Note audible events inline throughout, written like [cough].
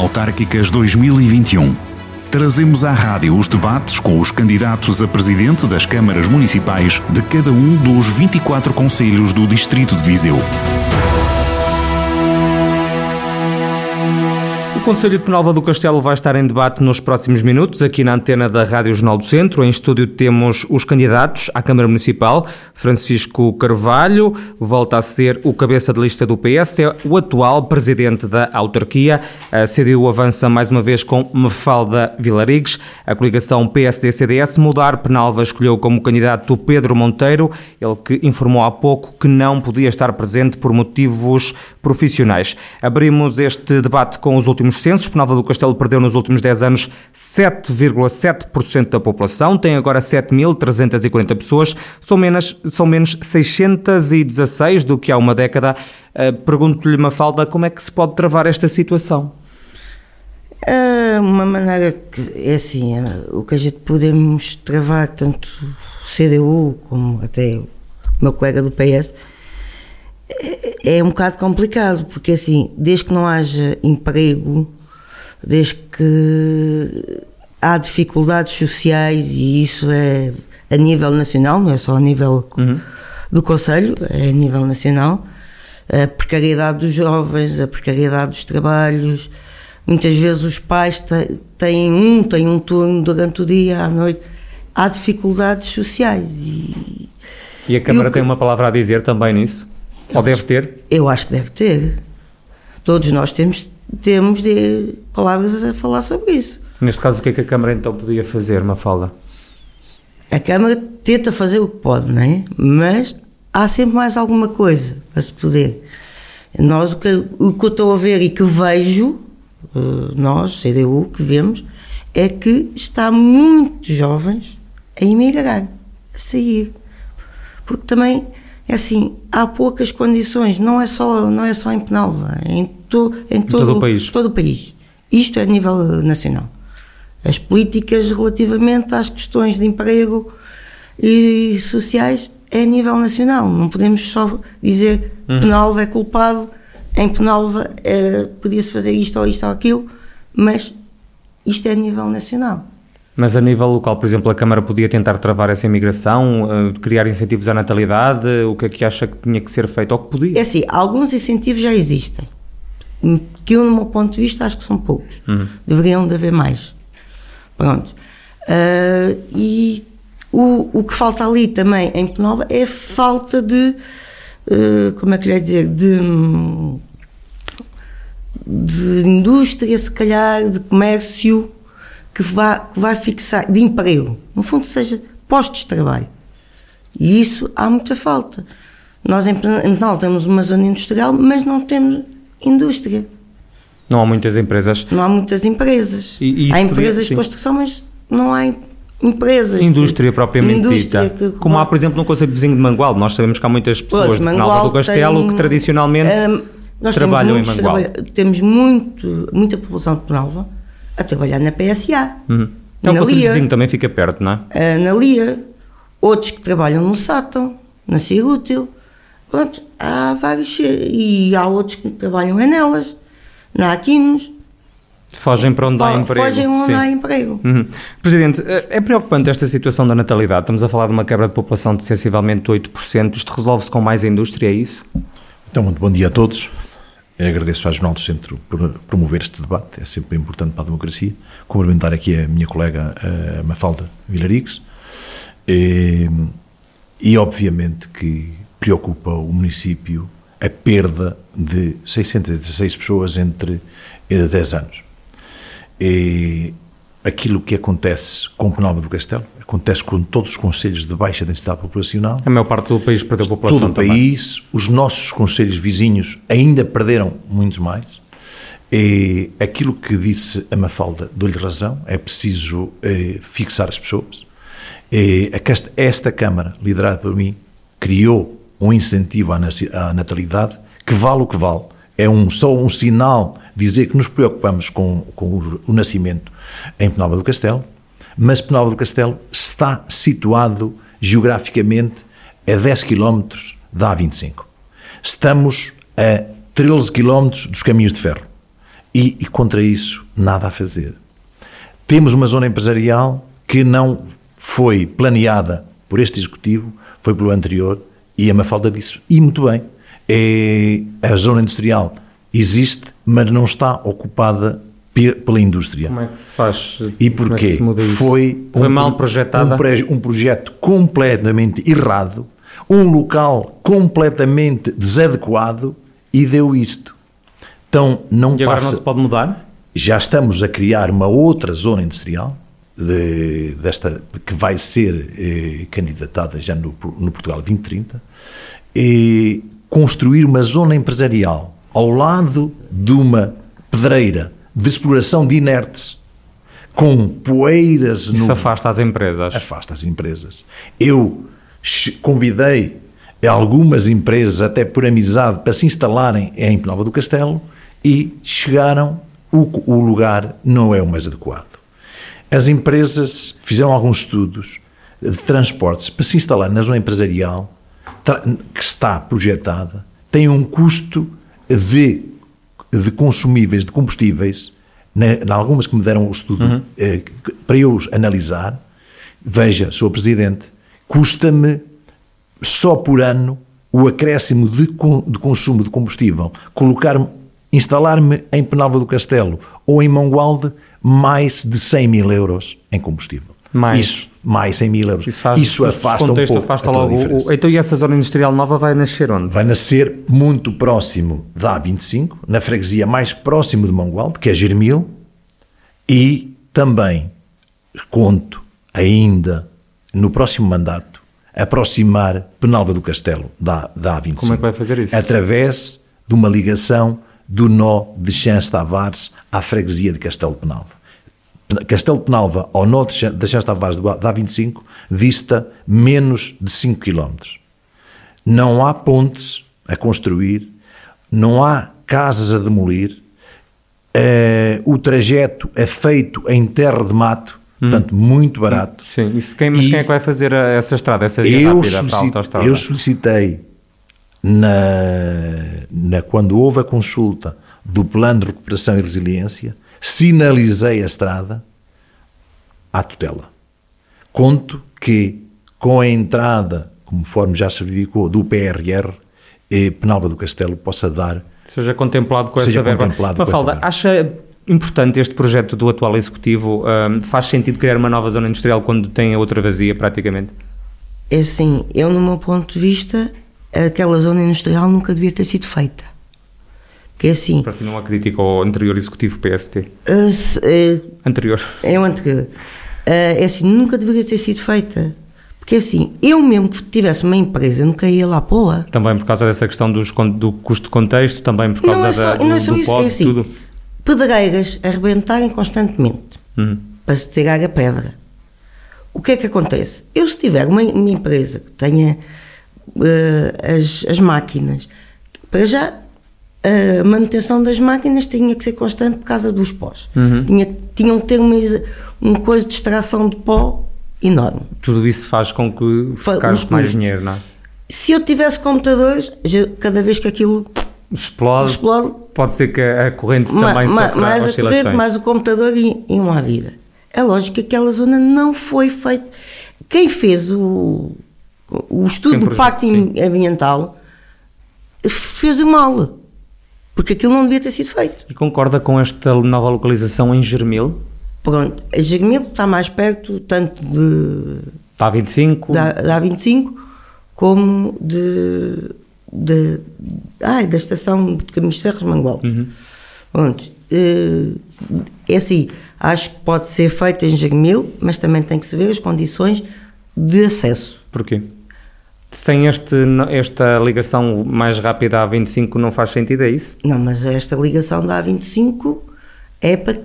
Autárquicas 2021. Trazemos à rádio os debates com os candidatos a presidente das câmaras municipais de cada um dos 24 conselhos do Distrito de Viseu. O Conselho de Penalva do Castelo vai estar em debate nos próximos minutos, aqui na antena da Rádio Jornal do Centro. Em estúdio temos os candidatos à Câmara Municipal. Francisco Carvalho volta a ser o cabeça de lista do PS, é o atual presidente da autarquia. A CDU avança mais uma vez com Mafalda Vilarigues. A coligação PSD-CDS Mudar Penalva escolheu como candidato Pedro Monteiro, ele que informou há pouco que não podia estar presente por motivos profissionais. Abrimos este debate com os últimos censos, Penalva do Castelo perdeu nos últimos 10 anos 7,7% da população, tem agora 7.340 pessoas, são menos, são menos 616 do que há uma década. Uh, Pergunto-lhe, Mafalda, como é que se pode travar esta situação? É uma maneira que é assim, é, o que a gente podemos travar, tanto o CDU como até o meu colega do PS, é, é um bocado complicado, porque assim, desde que não haja emprego, desde que há dificuldades sociais, e isso é a nível nacional, não é só a nível uhum. do Conselho, é a nível nacional, a precariedade dos jovens, a precariedade dos trabalhos. Muitas vezes os pais têm um, têm um turno durante o dia, à noite. Há dificuldades sociais. E, e a Câmara e tem uma palavra a dizer também nisso? Ou deve ter? Eu acho que deve ter. Todos nós temos, temos de palavras a falar sobre isso. Neste caso, o que é que a Câmara então podia fazer, Mafalda? A Câmara tenta fazer o que pode, não é? Mas há sempre mais alguma coisa para se poder. Nós, o que, o que eu estou a ver e que vejo, eh, nós, CDU, que vemos, é que está muitos jovens a emigrar, a sair. Porque também é assim, há poucas condições, não é só, não é só em Penalva, é em, to, em, todo, todo, o país. todo o país. Isto é a nível nacional. As políticas relativamente às questões de emprego e sociais é a nível nacional. Não podemos só dizer uhum. Penalva é culpado, em Penalva é, podia-se fazer isto ou isto ou aquilo, mas isto é a nível nacional. Mas a nível local, por exemplo, a Câmara podia tentar travar essa imigração, uh, criar incentivos à natalidade? O que é que acha que tinha que ser feito ou que podia? É assim, alguns incentivos já existem, que eu, no meu ponto de vista, acho que são poucos. Uhum. Deveriam de haver mais. Pronto. Uh, e o, o que falta ali também em Penova é falta de, uh, como é que lhe ia dizer, de, de indústria, se calhar, de comércio, que vai, que vai fixar, de emprego, no fundo, seja postos de trabalho. E isso há muita falta. Nós em Penal temos uma zona industrial, mas não temos indústria. Não há muitas empresas. Não há muitas empresas. E, há empresas podia, de construção, mas não há empresas. Indústria propriamente indústria dita. Que, Como há, por exemplo, no Conselho Vizinho de Mangual. Nós sabemos que há muitas pessoas de Penalva do Castelo tem, que tradicionalmente um, trabalham em Mangual. temos muito, muita população de Penalva a trabalhar na PSA. Uhum. Então, na o Lia, vizinho também fica perto, não é? Na Lia. Outros que trabalham no Sátão, na Ser Útil. Pronto, há vários. E há outros que trabalham em nelas, na Aquinos. Fogem para onde há emprego. Fogem onde Sim. há emprego. Uhum. Presidente, é, é preocupante esta situação da natalidade. Estamos a falar de uma quebra de população de sensivelmente 8%. Isto resolve-se com mais indústria, é isso? Então, muito bom dia a todos. Agradeço à Jornal do Centro por promover este debate, é sempre importante para a democracia. Cumprimentar aqui a minha colega a Mafalda Vilarigues. E, e, obviamente que preocupa o município a perda de 616 pessoas entre 10 anos. E aquilo que acontece com Penalva do Castelo acontece com todos os conselhos de baixa densidade populacional. A maior parte do país perdeu população Todo o também. país, os nossos conselhos vizinhos ainda perderam muitos mais. E aquilo que disse a Mafalda, dou-lhe razão, é preciso eh, fixar as pessoas. E esta, esta Câmara, liderada por mim, criou um incentivo à, natalidade que vale o que vale. É um, só um sinal dizer que nos preocupamos com, com o nascimento em Penalva do Castelo, mas Penalva do Castelo está situado geograficamente a 10 km da A25. Estamos a 13 km dos caminhos de ferro. E, e contra isso, nada a fazer. Temos uma zona empresarial que não foi planeada por este executivo, foi pelo anterior, e a Mafalda disse, e muito bem, é, a zona industrial existe, mas não está ocupada pela indústria. Como é que se faz? E porquê? É foi, foi um, mal projetado. Um, um, projeto completamente errado, um local completamente desadequado e deu isto. Então não e agora passa, não se pode mudar? Já estamos a criar uma outra zona industrial de, desta que vai ser eh, candidatada já no, no Portugal 2030 e construir uma zona empresarial ao lado de uma pedreira de exploração de inertes com poeiras Isso no... afasta as empresas. Afasta as empresas. Eu convidei algumas empresas, até por amizade, para se instalarem em Penalva do Castelo e chegaram, o, o lugar não é o mais adequado. As empresas fizeram alguns estudos de transportes para se instalar na zona empresarial que está projetada, tem um custo de de consumíveis, de combustíveis, em algumas que me deram o estudo uhum. eh, para eu analisar, veja, sou Presidente, custa-me só por ano o acréscimo de, de consumo de combustível, colocar-me, instalar-me em Penalva do Castelo ou em Mongualde, mais de 100 mil euros em combustível. Mais. Isso, mais 100 mil euros. Isso, faz, Isso afasta um pouco afasta logo o, Então e essa zona industrial nova vai nascer onde? Vai nascer muito próximo da A25, na freguesia mais próximo de Mangualde, que é Germil, e também conto ainda no próximo mandato aproximar Penalva do Castelo da, da A25. Como é que vai fazer isso? Através de uma ligação do nó de Chãs Tavares à freguesia de Castelo Penalva. Castelo de Penalva, ao norte da Chãs Tavares da A25, dista menos de 5 km. Não há pontes a construir, não há casas a demolir, uh, o trajeto é feito em terra de mato, hum. portanto, muito barato. Sim, isso quem, mas e quem é que vai fazer essa estrada, essa eu rápida a Eu solicitei, na, na, quando houve a consulta do Plano de Recuperação e Resiliência, sinalizei a estrada à tutela. Conto que, com a entrada, conforme já se verificou, do PRR, eh, Penalva do Castelo possa dar. Seja contemplado com seja essa verba. Mafalda, acha importante este projeto do atual Executivo? Um, faz sentido criar uma nova zona industrial quando tem a outra vazia, praticamente? É assim, eu, no meu ponto de vista, aquela zona industrial nunca devia ter sido feita. Porque é assim. Para ti não há crítica ao anterior executivo PST? Uh, se, uh, anterior. É o anterior. Uh, é assim, nunca deveria ter sido feita. Porque assim, eu mesmo que tivesse uma empresa, nunca ia lá pô-la. Também por causa dessa questão dos, do custo de contexto, também por causa não é só, da, não é só do isso, é assim, tudo. pedreiras arrebentarem constantemente uhum. para se tirar a pedra. O que é que acontece? Eu se tiver uma, uma empresa que tenha uh, as, as máquinas, para já a manutenção das máquinas tinha que ser constante por causa dos pós. Uhum. Tinha, tinham que ter uma, uma coisa de extração de pó enorme. Tudo isso faz com que se gaste mais dinheiro, não é? Se eu tivesse computadores, cada vez que aquilo explode, explode pode ser que a corrente ma, também ma, sofra mais a corrente, mais o computador e, e uma vida. É lógico que aquela zona não foi feita. Quem fez o, o estudo do Pacto sim. Ambiental fez o mal porque aquilo não devia ter sido feito. E concorda com esta nova localização em Germil? Pronto, a Germil está mais perto tanto de... Da A25? Da, da A25 como de, de, ai, da estação de Caminhos de Ferros Mangual. Uhum. Pronto, eh, é assim, acho que pode ser feito em Germil, mas também tem que se ver as condições de acesso. Porquê? Sem este, esta ligação mais rápida à 25 não faz sentido, é isso? Não, mas esta ligação da A25 é para,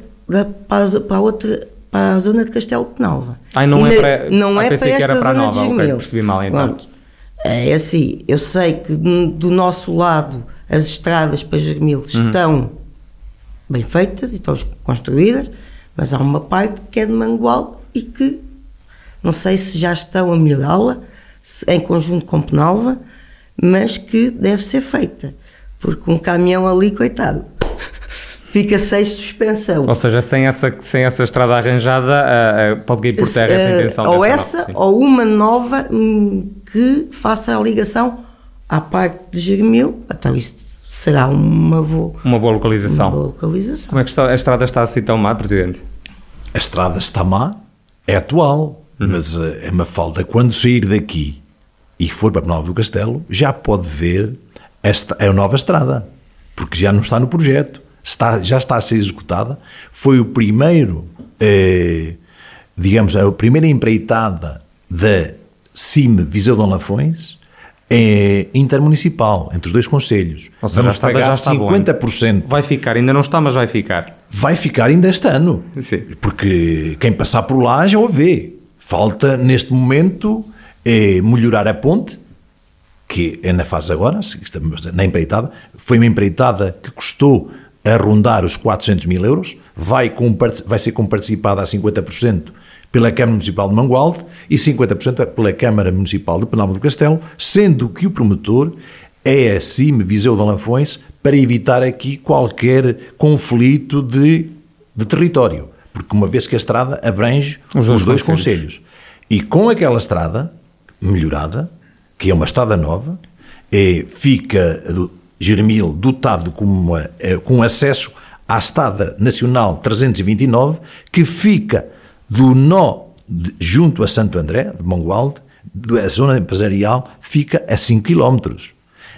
para, para, outra, para a zona de Castelo Penalva. Ai, não é para, não é para esta para zona de okay, percebi mal então. Pronto. É assim, eu sei que do nosso lado as estradas para Germil uhum. estão bem feitas e estão construídas, mas há uma parte que é de Mangual e que não sei se já estão a melhorá-la em conjunto com Penalva, mas que deve ser feita. Porque um caminhão ali, coitado, [laughs] fica seis de suspensão. Ou seja, sem essa, sem essa estrada arranjada, uh, pode cair por terra essa intenção. Ou essa, nova, ou uma nova hum, que faça a ligação à parte de Germil, então isso será uma boa, uma boa localização. Uma boa localização. Como é que está, a estrada está assim tão má, Presidente? A estrada está má, é atual, uhum. mas é uma falta. Quando sair daqui e for para Nova do Castelo, já pode ver esta, a nova estrada, porque já não está no projeto, está, já está a ser executada. Foi o primeiro, eh, digamos, a primeira empreitada da CIM Viseu Dom Lafões é intermunicipal, entre os dois conselhos. Ou seja, Vamos pagar já está 50%. Bom. Vai ficar, ainda não está, mas vai ficar. Vai ficar ainda este ano. Sim. Porque quem passar por lá já o vê. Falta, neste momento, é melhorar a ponte, que é na fase agora, na empreitada. Foi uma empreitada que custou a rondar os 400 mil euros, vai, com, vai ser comparticipada a 50% pela Câmara Municipal de Mangualde e 50% pela Câmara Municipal de Penalva do Castelo, sendo que o promotor é a CIM Viseu de Alanfões para evitar aqui qualquer conflito de, de território, porque uma vez que a estrada abrange os dois, os dois conselhos. E com aquela estrada melhorada, que é uma estrada nova, é, fica Germil dotado com, uma, é, com acesso à Estrada Nacional 329, que fica do nó de, junto a Santo André, de Mongualde, a zona empresarial, fica a 5 km.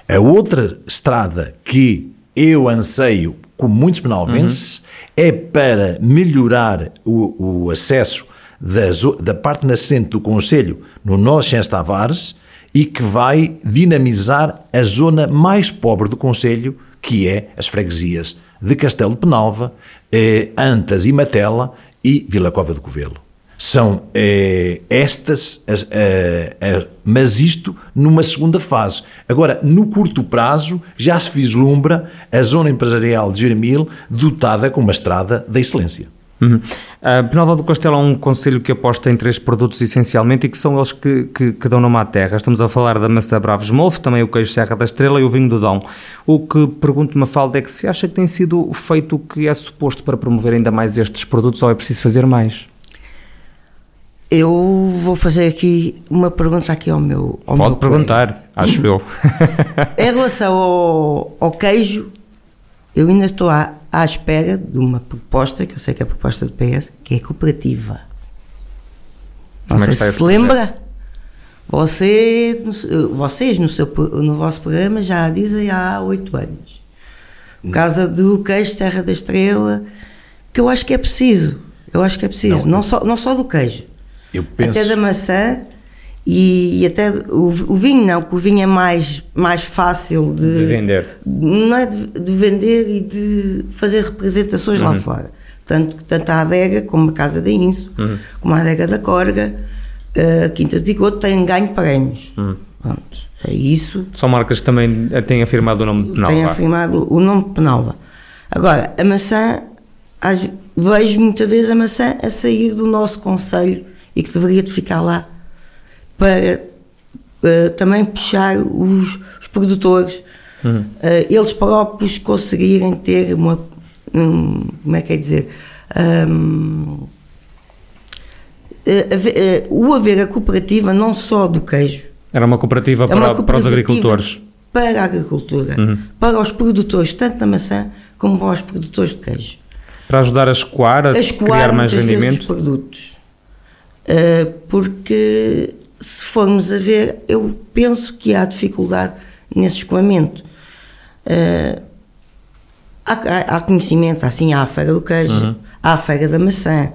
A outra estrada que eu anseio, como muitos penalvenses, uhum. é para melhorar o, o acesso da, da, parte nascente do Conselho no nó Chens Tavares e que vai dinamizar a zona mais pobre do Conselho, que é as freguesias de Castelo de Penalva, eh, Antas e Matela, e Vila Cova do Covelo. São eh, estas, as, eh, eh, mas isto numa segunda fase. Agora, no curto prazo, já se vislumbra a zona empresarial de Jeremil dotada com uma estrada da excelência. Uhum. Uh, Penalva do Castelo é um conselho que aposta em três produtos essencialmente e que são eles que, que, que dão nome à terra. Estamos a falar da maçã Bravos Molfo, também o queijo Serra da Estrela e o vinho do Dão. O que pergunto-me, Mafalda, é que se acha que tem sido feito o que é suposto para promover ainda mais estes produtos ou é preciso fazer mais? Eu vou fazer aqui uma pergunta aqui ao meu ao Pode meu perguntar, acho eu. [laughs] em relação ao, ao queijo, eu ainda estou à, à espera de uma proposta, que eu sei que é a proposta do PS, que é cooperativa. Não sei é se se lembra. Você, vocês no, seu, no vosso programa já dizem há oito anos. Por causa do queijo Serra da Estrela, que eu acho que é preciso. Eu acho que é preciso. Não, não só, não só do queijo. Eu penso... Até da maçã e, e até o, o, vinho não, porque o vinho é mais, mais fácil de, de vender. Não é de, de, vender e de fazer representações uhum. lá fora. Tanto, tanto a adega como a Casa da Inso, uhum. como a adega da Corga, a Quinta de Picoto têm ganho prémios. Uhum. Pronto, é isso. São marcas que também têm afirmado o nome de Penalva. Têm afirmado o nome de Penalva. Agora, a maçã, vejo muitas vezes a maçã a sair do nosso conselho e que deveria de ficar lá para uh, também puxar os, os produtores, uhum. uh, eles próprios conseguirem ter uma. Um, como é que é dizer? Um, uh, o haver a cooperativa não só do queijo. Era uma cooperativa, é uma para, para, os agricultores. Para a agricultura, uhum. para os produtores, tanto da maçã como para os produtores de queijo. Para ajudar a escoar, a, a escoar criar mais rendimento? os produtos. Uh, porque se formos a ver, eu penso que há dificuldade nesse escoamento. Uh, há, há, conhecimentos, assim, há a feira do queijo, uhum. há a feira da maçã,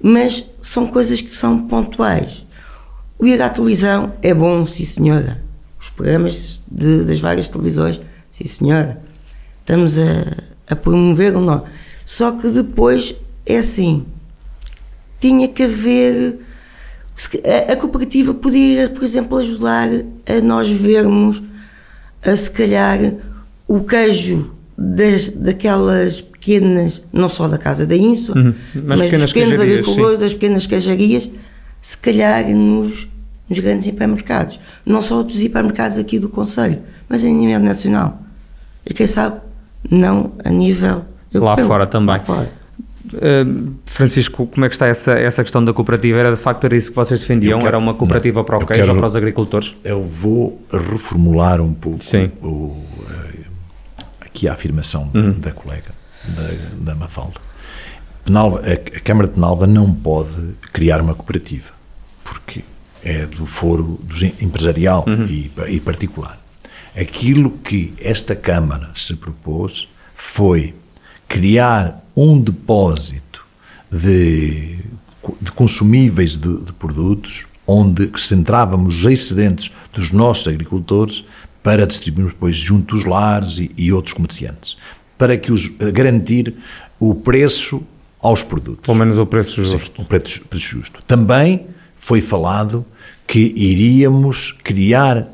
mas são coisas que são pontuais. O ir à televisão é bom, sim senhora. Os programas de, das várias televisões, sim senhora. Estamos a, a promover ou não. Só que depois é assim. Tinha que haver a, cooperativa podia, por exemplo, ajudar a nós vermos, a se calhar, o queijo das, daquelas pequenas, não só da Casa da Inso, uhum. mas, mas dos pequenos agricultores, sim. das pequenas queijarias, se calhar nos, nos grandes hipermercados. Não só dos hipermercados aqui do Conselho, mas a nível nacional. E quem sabe, não a nível Lá fora também. Lá fora. Uh, Francisco, como é que está essa, essa questão da cooperativa? Era de facto era isso que vocês defendiam? quero- era uma cooperativa não, para o queijo quero- ou para os agricultores? Eu vou reformular um pouco o, eh, aqui a afirmação Uhum. da colega, da, da Mafalda. Penalva, a, a Câmara de Penalva não pode criar uma cooperativa, porque é do foro dos em- empresarial Uhum. e, e particular. Aquilo que esta Câmara se propôs foi criar um depósito de, de consumíveis de, de produtos onde centrávamos os excedentes dos nossos agricultores para distribuirmos depois junto dos lares e, e outros comerciantes, para que os eh, garantir o preço aos produtos. Pelo menos o preço Sim, justo. um preço, preço justo. Também foi falado que iríamos criar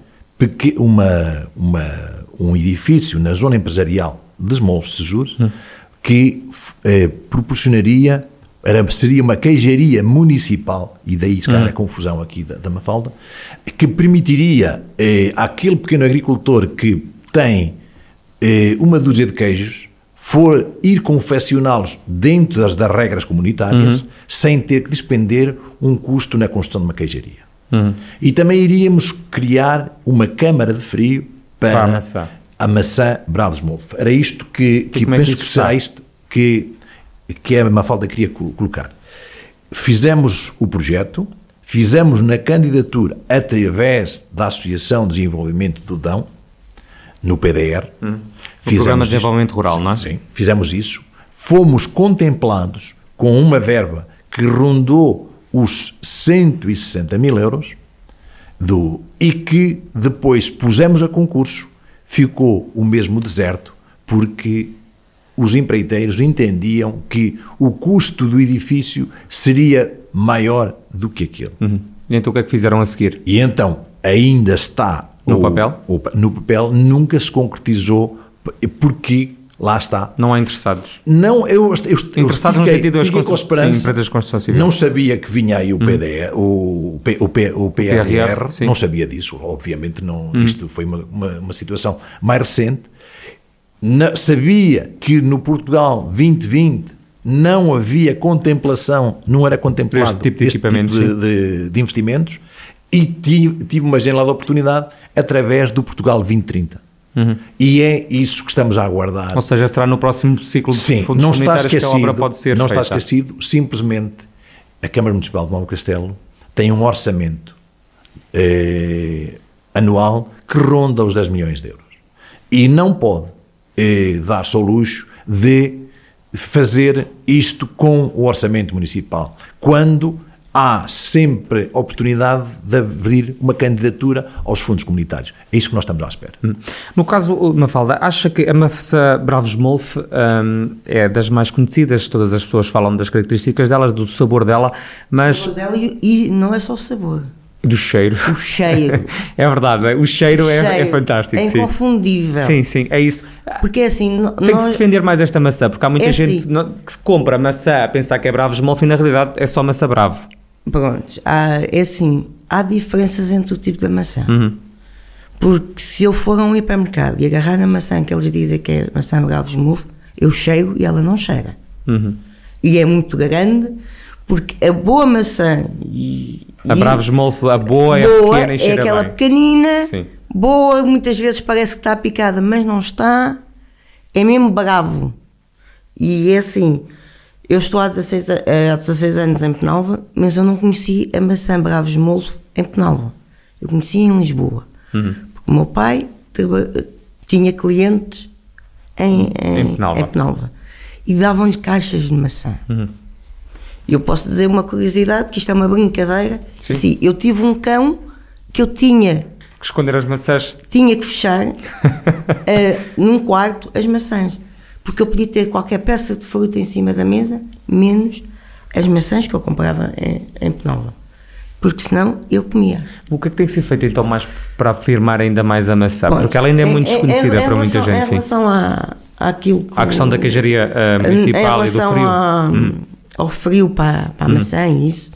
uma, uma, um edifício na zona empresarial de Smolf Sejur que eh, proporcionaria, era, seria uma queijaria municipal, e daí se calhar a confusão aqui da, da Mafalda, que permitiria eh, àquele pequeno agricultor que tem eh, uma dúzia de queijos for ir confeccioná-los dentro das, das regras comunitárias sem ter que despender um custo na construção de uma queijaria. E também iríamos criar uma câmara de frio para, Para a maçã. a maçã Bravos Molf. Era isto que, que é que penso isso que será está? isto que, que a Mafalda queria col- colocar. Fizemos o projeto, fizemos na candidatura através da Associação de Desenvolvimento do Dão, no PDR. Hum. Programa de. Desenvolvimento Rural, Sim, não é? Sim, fizemos isso. Fomos contemplados com uma verba que rondou os 160 mil euros do, e que depois pusemos a concurso. Ficou o mesmo deserto porque os empreiteiros entendiam que o custo do edifício seria maior do que aquele. Uhum. E então o que é que fizeram a seguir? E então ainda está No o- papel? o no papel, nunca se concretizou porque lá está. Não há interessados? Não, eu, eu, eu Interessados no fiquei, sentido das constru- sim, empresas de construção civil. Hum. Não sabia que vinha aí o PDE, o, P- o, P- o PRR, PRR. Hum. não sabia disso, obviamente não, isto foi uma, uma, uma situação mais recente. Na- sabia que no Portugal 2020 não havia contemplação, não era contemplado Este tipo de este equipamentos, de, de- de investimentos e tive, tive uma janela de oportunidade através do Portugal 2030. E é isso que estamos a aguardar. Ou seja, será no próximo ciclo de Sim, fundos não está comunitários que a esquecido. obra pode ser não está feita. esquecido. Simplesmente a Câmara Municipal de Moura Castelo tem um orçamento eh, anual que ronda os 10 milhões de euros e não pode eh, dar-se ao luxo de fazer isto com o orçamento municipal quando há sempre oportunidade de abrir uma candidatura aos fundos comunitários. É isso que nós estamos à espera. No caso, Mafalda, acha que a maçã Bravos Molf hum, é das mais conhecidas, todas as pessoas falam das características delas, do sabor dela, mas O sabor dela e, e não é só o sabor, do cheiro. o cheiro. [laughs] é verdade, o cheiro, O é, é cheiro fantástico. É inconfundível. sim, sim, é isso. Porque assim, no- Tem que se nós- defender mais esta maçã, porque há muita É gente assim. que se compra maçã a pensar que é Bravos Molf e na realidade é só maçã Bravo. Pronto, há, é assim, há diferenças entre o tipo da maçã. Uhum. Porque se eu for a um hipermercado e agarrar na maçã que eles dizem que é maçã Bravos Move, eu cheiro e ela não cheira. Uhum. E é muito grande, porque a boa maçã e, A Bravos Molf, a boa, é boa pequena e é aquela bem. pequenina, Sim. boa, muitas vezes parece que está picada, mas não está. É mesmo bravo. E é assim, eu estou há 16, a- eh, há 16 anos em Penalva, mas eu não conheci a maçã Bravos Molvo em Penalva. Eu conheci em Lisboa. Uhum. Porque o meu pai tinha clientes em, em, Em Penalva. em Penalva. E davam-lhe caixas de maçã. Uhum. Eu posso dizer uma curiosidade, porque isto é uma brincadeira. Sim. Assim, eu tive um cão que eu tinha, Que esconder as maçãs. tinha que fechar [laughs] eh, num quarto as maçãs. Porque eu podia ter qualquer peça de fruta em cima da mesa, menos as maçãs que eu comprava em, em Penalva. Porque senão ele comia. O que é que tem que ser feito então mais para afirmar ainda mais a maçã? Pronto, Porque ela ainda é muito em- desconhecida em para muita relação- gente, Em relação à, àquilo que. À questão da queijaria em municipal e do frio. Hum. a- ao frio para, para a maçã e isso.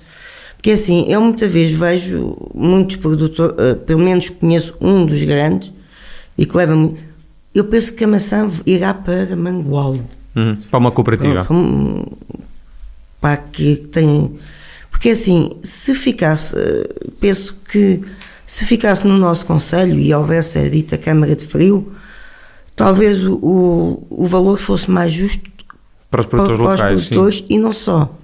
Porque assim, eu muitas vezes vejo muitos produtores, eh, pelo menos conheço um dos grandes, e que leva muito. Eu penso que a maçã irá para Mangualde. Uhum. Para uma cooperativa. Para, um- para que tem. Porque assim, se ficasse, eh, penso que se ficasse no nosso Conselho e houvesse a dita Câmara de Frio, talvez o, o, o valor fosse mais justo Para os produtores para, para locais. os produtores e não só.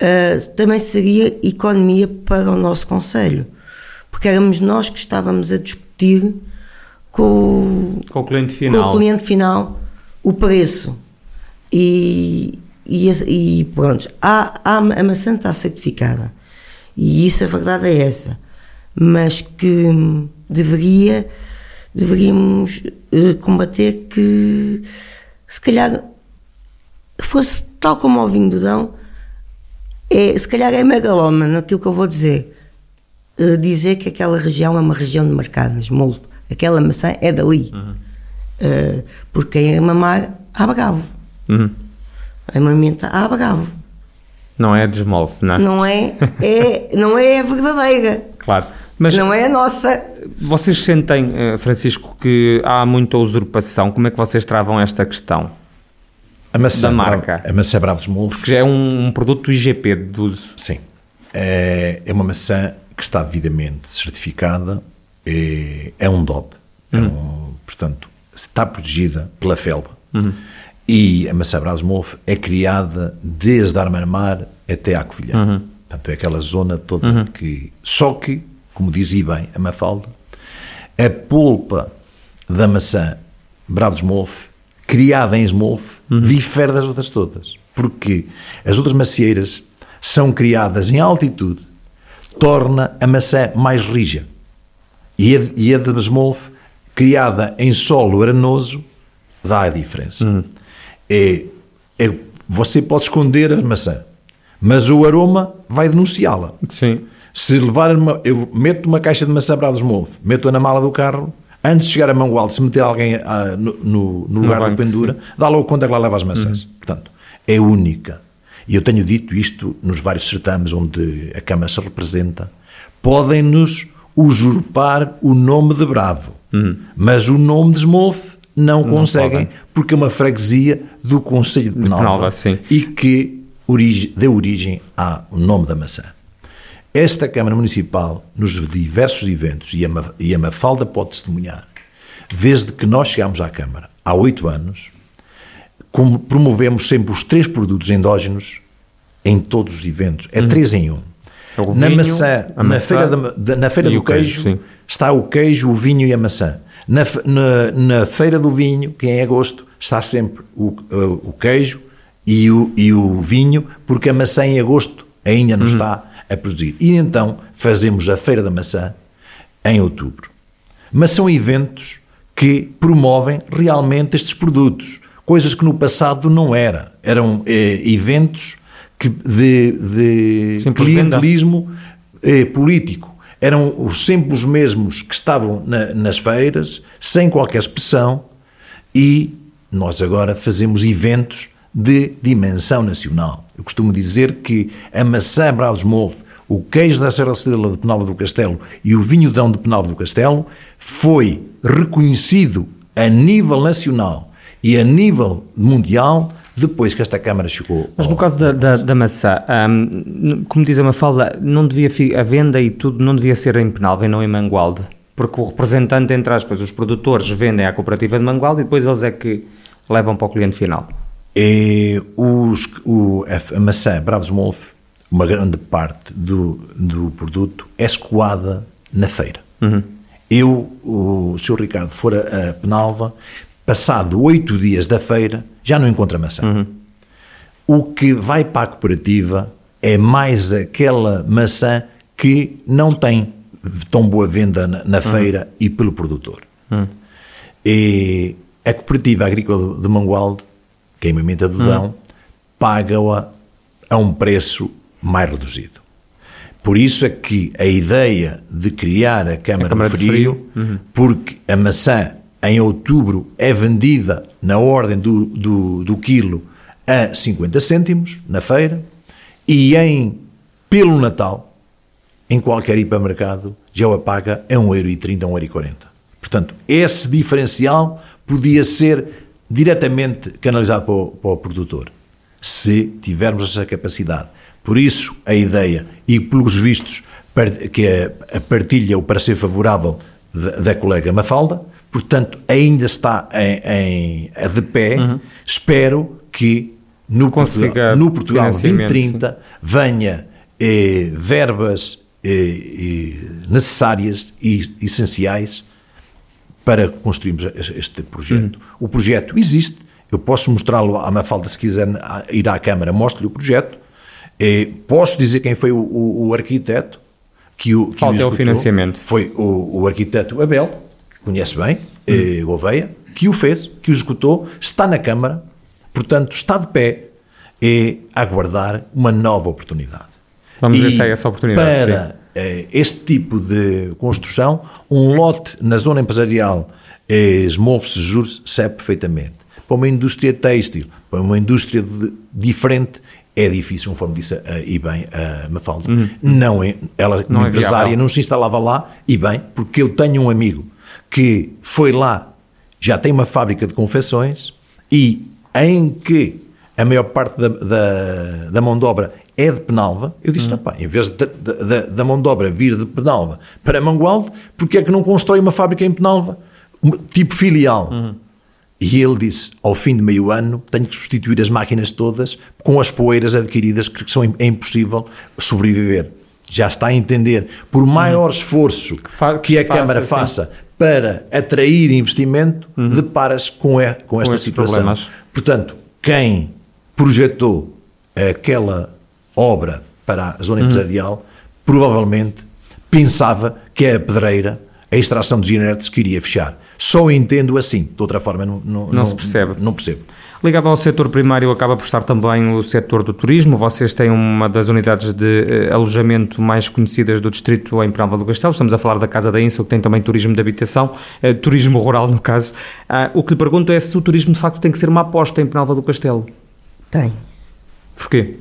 Uh, também seria economia para o nosso Conselho, porque éramos nós que estávamos a discutir com, o- Com o cliente com final. o cliente final o preço. E, e, e pronto, há, há, a maçã está certificada. E isso a verdade é essa. Mas que deveria, deveríamos eh, combater que se calhar fosse tal como o vinho do Dão, é, se calhar é megalómano aquilo que eu vou dizer. Eh, dizer que aquela região é uma região de mercados, Molvo. Aquela maçã é dali. Eh, porque quem é mamar, bravo. Uhum. A mamenta, há bravo. Não é desmolde, não é? Não é, é, não é a verdadeira. Claro. Mas não é a nossa. vocês sentem, eh, Francisco, que há muita usurpação? Como é que vocês travam esta questão? A maçã, Da marca. Bravo- a maçã Bravos Molf, Que já é um, um produto do IGP de uso. sim, é, é uma maçã que está devidamente certificada, é, é um DOP, é um- portanto, está protegida pela FELBA. E a maçã Molf é criada desde Armar até à Covilhã. Portanto, é aquela zona toda que... Só que, como dizia bem a Mafalda, a polpa da maçã Bravos criada em Smolf, difere das outras todas. Porque as outras macieiras são criadas em altitude, torna a maçã mais rija. E a, e a de Smolf, criada em solo arenoso, dá a diferença. É, é- você pode esconder a maçã, mas o aroma vai denunciá-la. Sim. Se levar uma, eu meto uma caixa de maçã Bravos Molvo, meto-a na mala do carro, antes de chegar a Mangualde, se meter alguém ah, no, no- no lugar do pendura, dá logo conta que lá leva as maçãs. Portanto, é única. E eu tenho dito isto nos vários certames onde a Câmara se representa. Podem-nos usurpar o nome de Bravo, mas o nome de Smolf não, conseguem, podem. porque é uma freguesia do Conselho de Penalva, e que origi- deu origem ao nome da maçã. Esta Câmara Municipal, nos diversos eventos, e a, e a Mafalda pode testemunhar, desde que nós chegámos à Câmara, há oito anos, como promovemos sempre os três produtos endógenos em todos os eventos. É três em um. É na vinho, maçã, na maçã feira, da, na feira do queijo, queijo, está o queijo, o vinho e a maçã. Na, na, na feira do vinho, que é em agosto, está sempre o, o queijo e o, e o vinho, porque a maçã em agosto ainda não está a produzir. E então fazemos a feira da maçã em outubro. Mas são eventos que promovem realmente estes produtos, coisas que no passado não era. Eram eh, eventos que de, de clientelismo eh, político. Eram sempre os mesmos que estavam na- nas feiras, sem qualquer expressão, e nós agora fazemos eventos de dimensão nacional. Eu costumo dizer que a maçã Bravos Move, o queijo da Serra Estrela de Penalva do Castelo e o vinho Dão de Penalva do Castelo foi reconhecido a nível nacional e a nível mundial depois que esta Câmara chegou. Mas ao- no caso da, da, da maçã, hum, como diz a Mafalda, não devia, a venda e tudo não devia ser em Penalva e não em Mangualde. Porque o representante, entre aspas, os produtores vendem à cooperativa de Mangualde e depois eles é que levam para o cliente final. É, os, o, a, maçã Bravos Molf, uma grande parte do, do produto é escoada na feira. Eu, o Sr. Ricardo, for a, a Penalva, passado oito dias da feira, já não encontra maçã. O que vai para a cooperativa é mais aquela maçã que não tem tão boa venda na, na feira e pelo produtor. E a cooperativa agrícola de Mangualde, que é a Mimenta do Dão, paga-a a um preço mais reduzido. Por isso é que a ideia de criar a Câmara, Câmara de de Frio, porque a maçã em outubro é vendida na ordem do, do, do quilo a 50 cêntimos na feira e em pelo Natal, em qualquer hipermercado, já o paga a 1,30€, 1,40€. Portanto, esse diferencial podia ser diretamente canalizado para o, para o produtor, se tivermos essa capacidade. Por isso, a ideia, e pelos vistos, que a, partilha, o parecer favorável da, da colega Mafalda, portanto, ainda está em, em de pé. Uhum. Espero que no Portugal, no Portugal 2030 sim. venha eh, verbas eh, necessárias e essenciais para construirmos este projeto. Uhum. O projeto existe, eu posso mostrá-lo à Mafalda se quiser ir à Câmara, mostre-lhe o projeto. Eh, posso dizer quem foi o, o, o arquiteto que o que Falta o, o financiamento. Foi o, o, arquiteto Abel, conhece bem, eh, Gouveia, que o fez, que o executou, está na Câmara, portanto está de pé e a aguardar uma nova oportunidade. Vamos ver se é essa oportunidade. Para eh, este tipo de construção, um lote na zona empresarial eh, Smolfs Juros serve perfeitamente. Para uma indústria têxtil, para uma indústria de, diferente, é difícil, conforme disse a, e bem a Mafalda. Uhum. Não é, ela, não é empresária, não se instalava lá, e bem, porque eu tenho um amigo que foi lá, já tem uma fábrica de confecções, e em que a maior parte da, da, da mão de obra é de Penalva, eu disse, hum. pá, em vez de, de, de, da mão de obra vir de Penalva para Mangualde, porque é que não constrói uma fábrica em Penalva? Tipo filial. Uhum. E ele disse, ao fim de meio ano, tenho que substituir as máquinas todas com as poeiras adquiridas, que são, é impossível sobreviver. Já está a entender, por maior uhum. esforço que, que a Câmara faça para atrair investimento, uhum. depara-se com, com esta com situação. Problemas. Portanto, quem projetou aquela obra para a zona uhum. empresarial, provavelmente pensava que a pedreira, a extração de inertes, que iria fechar. Só entendo assim, de outra forma não, não, não, se percebe. Não percebo. Ligado ao setor primário, acaba por estar também o setor do turismo. Vocês têm uma das unidades de uh, alojamento mais conhecidas do distrito em Penalva do Castelo. Estamos a falar da Casa da Insa, que tem também turismo de habitação, uh, turismo rural, no caso. Uh, o que lhe pergunto é se o turismo, de facto, tem que ser uma aposta em Penalva do Castelo. Tem. Porquê?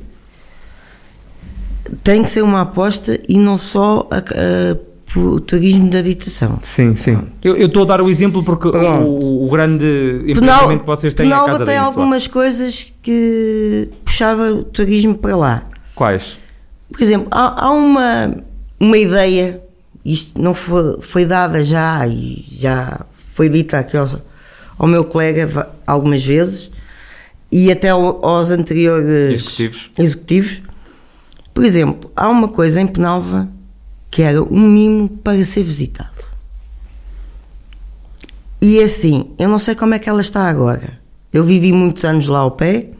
tem que ser uma aposta e não só a, a, o turismo de habitação. Sim, sim. Eu, eu, estou a dar o exemplo porque o, o, grande empreendimento que vocês têm Penalva é a Casa tem algumas coisas que puxava o turismo para lá. Quais? Por exemplo, há, há uma, uma ideia, isto não foi, foi dada já e já foi dita aqui ao, ao meu colega algumas vezes e até aos anteriores executivos. executivos por exemplo, há uma coisa em Penalva que era um mimo para ser visitado. E é assim, eu não sei como é que ela está agora. Eu vivi muitos anos lá ao pé.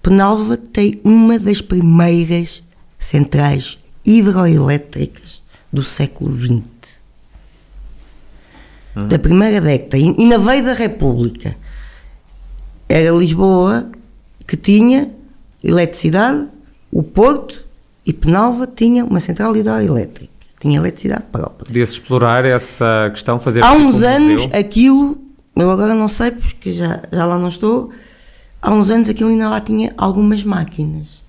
Penalva tem uma das primeiras centrais hidroelétricas do século XX. Uhum. Da primeira década. E na veia da República. Era Lisboa que tinha eletricidade, o Porto e Penalva tinha uma central hidroelétrica, tinha eletricidade própria. Podia-se explorar essa questão, fazer Há uns anos museu. aquilo, eu agora não sei porque já, já lá não estou, há uns anos aquilo ainda lá tinha algumas máquinas.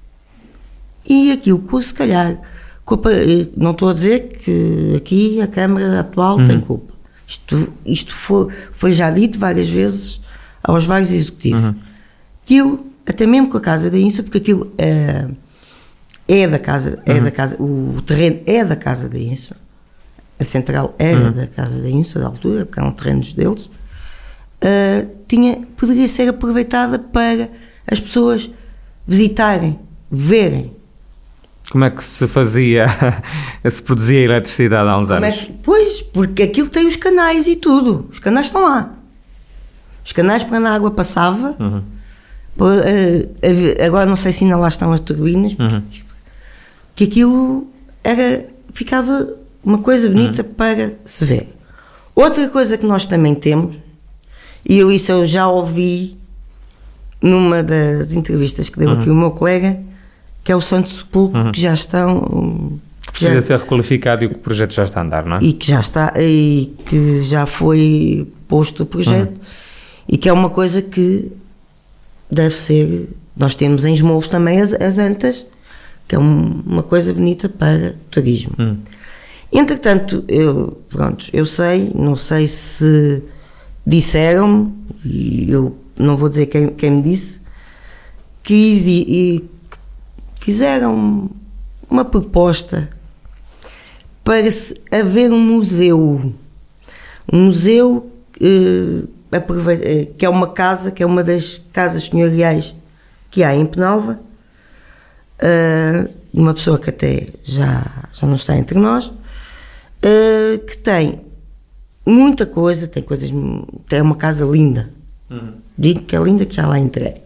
E aquilo, se calhar, culpa, não estou a dizer que aqui a Câmara atual uhum. tem culpa. Isto, isto foi, foi já dito várias vezes aos vários executivos. Uhum. Aquilo, até mesmo com a Casa da INSA, porque aquilo. Uh, é da casa, é uhum. da casa, o terreno é da casa da INSO, a central era uhum. da casa da INSO, da altura, porque eram terrenos deles, uh, tinha, poderia ser aproveitada para as pessoas visitarem, verem. Como é que se fazia, [laughs] se produzia eletricidade há uns Como é anos? É que, pois, porque aquilo tem os canais e tudo, os canais estão lá. Os canais para onde a água passava, uhum. uh, agora não sei se ainda lá estão as turbinas, porque uhum que aquilo era, ficava uma coisa bonita uhum. para se ver. Outra coisa que nós também temos, e eu isso eu já ouvi numa das entrevistas que deu uhum. aqui o meu colega, que é o Santo Sepulcro, uhum. que já estão. Que precisa já, ser requalificado e que o projeto já está a andar, não é? E que já está, e que já foi posto o projeto, uhum. e que é uma coisa que deve ser. Nós temos em Esmolvos também as, as antas, que é um, uma coisa bonita para turismo. Hum. Entretanto, eu, pronto, eu sei, não sei se disseram-me, e eu não vou dizer quem, quem me disse, que e fizeram uma proposta para se, haver um museu. Um museu eh, eh, que é uma casa, que é uma das casas senhoriais que há em Penalva, uh, uma pessoa que até já, já não está entre nós, uh, que tem muita coisa, tem coisas, tem uma casa linda, uhum. digo que é linda que já lá entrei,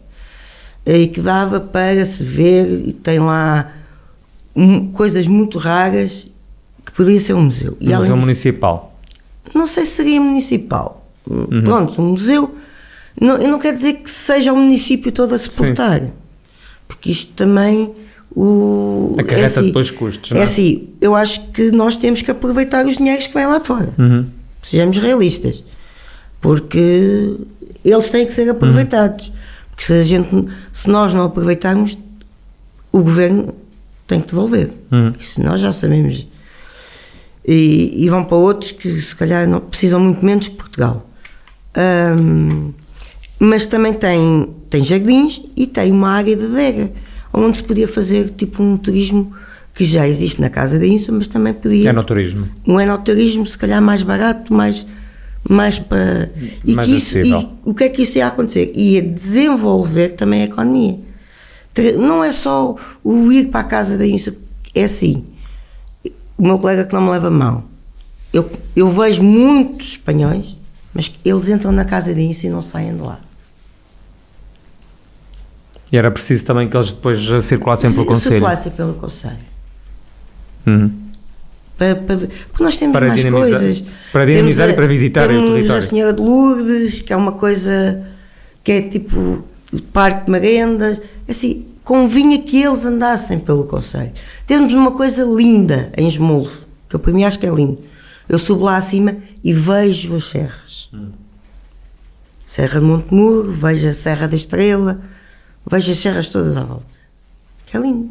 e que dava para se ver, e tem lá um, coisas muito raras, que podia ser um museu. Um museu municipal? Não sei se seria municipal, Uhum. Pronto, um museu. Não, eu não quero dizer que seja o município todo a suportar, Sim. Porque isto também. O, Acarreta é assim, depois custos. É, é assim, eu acho que nós temos que aproveitar os dinheiros que vêm lá fora. Uhum. Sejamos realistas. Porque eles têm que ser aproveitados. Uhum. Porque se, a gente, se nós não aproveitarmos, o governo tem que devolver. Uhum. Isso nós já sabemos. E, e, vão para outros que se calhar não, precisam muito menos que Portugal. Um, mas também tem, tem jardins e tem uma área de adega, onde se podia fazer tipo um turismo que já existe na Casa da Insa, mas também podia. É no turismo. Um enoturismo, se calhar mais barato, mais, mais para. E, mais que isso, e o que é que isso ia acontecer? Ia desenvolver também a economia. Não é só o ir para a Casa da Insa, é assim. O meu colega que não me leva mal. Eu, eu vejo muitos espanhóis mas eles entram na casa de ensino e não saem de lá. E era preciso também que eles depois circulassem pelo Conselho? Circulassem pelo Conselho. Uhum. Para, para, porque nós temos para mais coisas. Para dinamizar a, e para visitar temos o território. a Senhora de Lourdes, que é uma coisa que é tipo parque de merendas. Assim, convinha que eles andassem pelo Conselho. Temos uma coisa linda em Esmolfo, que eu para mim acho que é lindo. Eu subo lá acima e vejo as serras. Hum. Serra de Montemuro, vejo a Serra da Estrela, vejo as serras todas à volta. Que é lindo.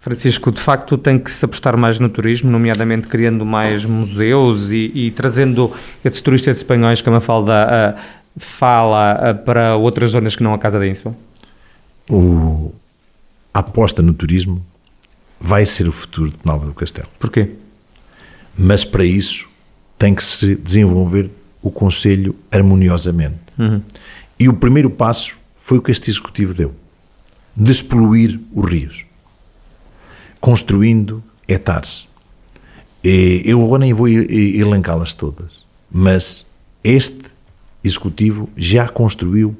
Francisco, de facto tem que se apostar mais no turismo, nomeadamente criando mais museus e, e trazendo esses turistas espanhóis que a Mafalda uh, fala uh, para outras zonas que não a Casa da Ínsula? O, a aposta no turismo vai ser o futuro de Nova do Castelo. Porquê? Mas para isso tem que se desenvolver o Conselho harmoniosamente. Uhum. E o primeiro passo foi o que este Executivo deu: despoluir os rios, construindo hectares. Eu agora nem vou elencá-las todas, mas este Executivo já construiu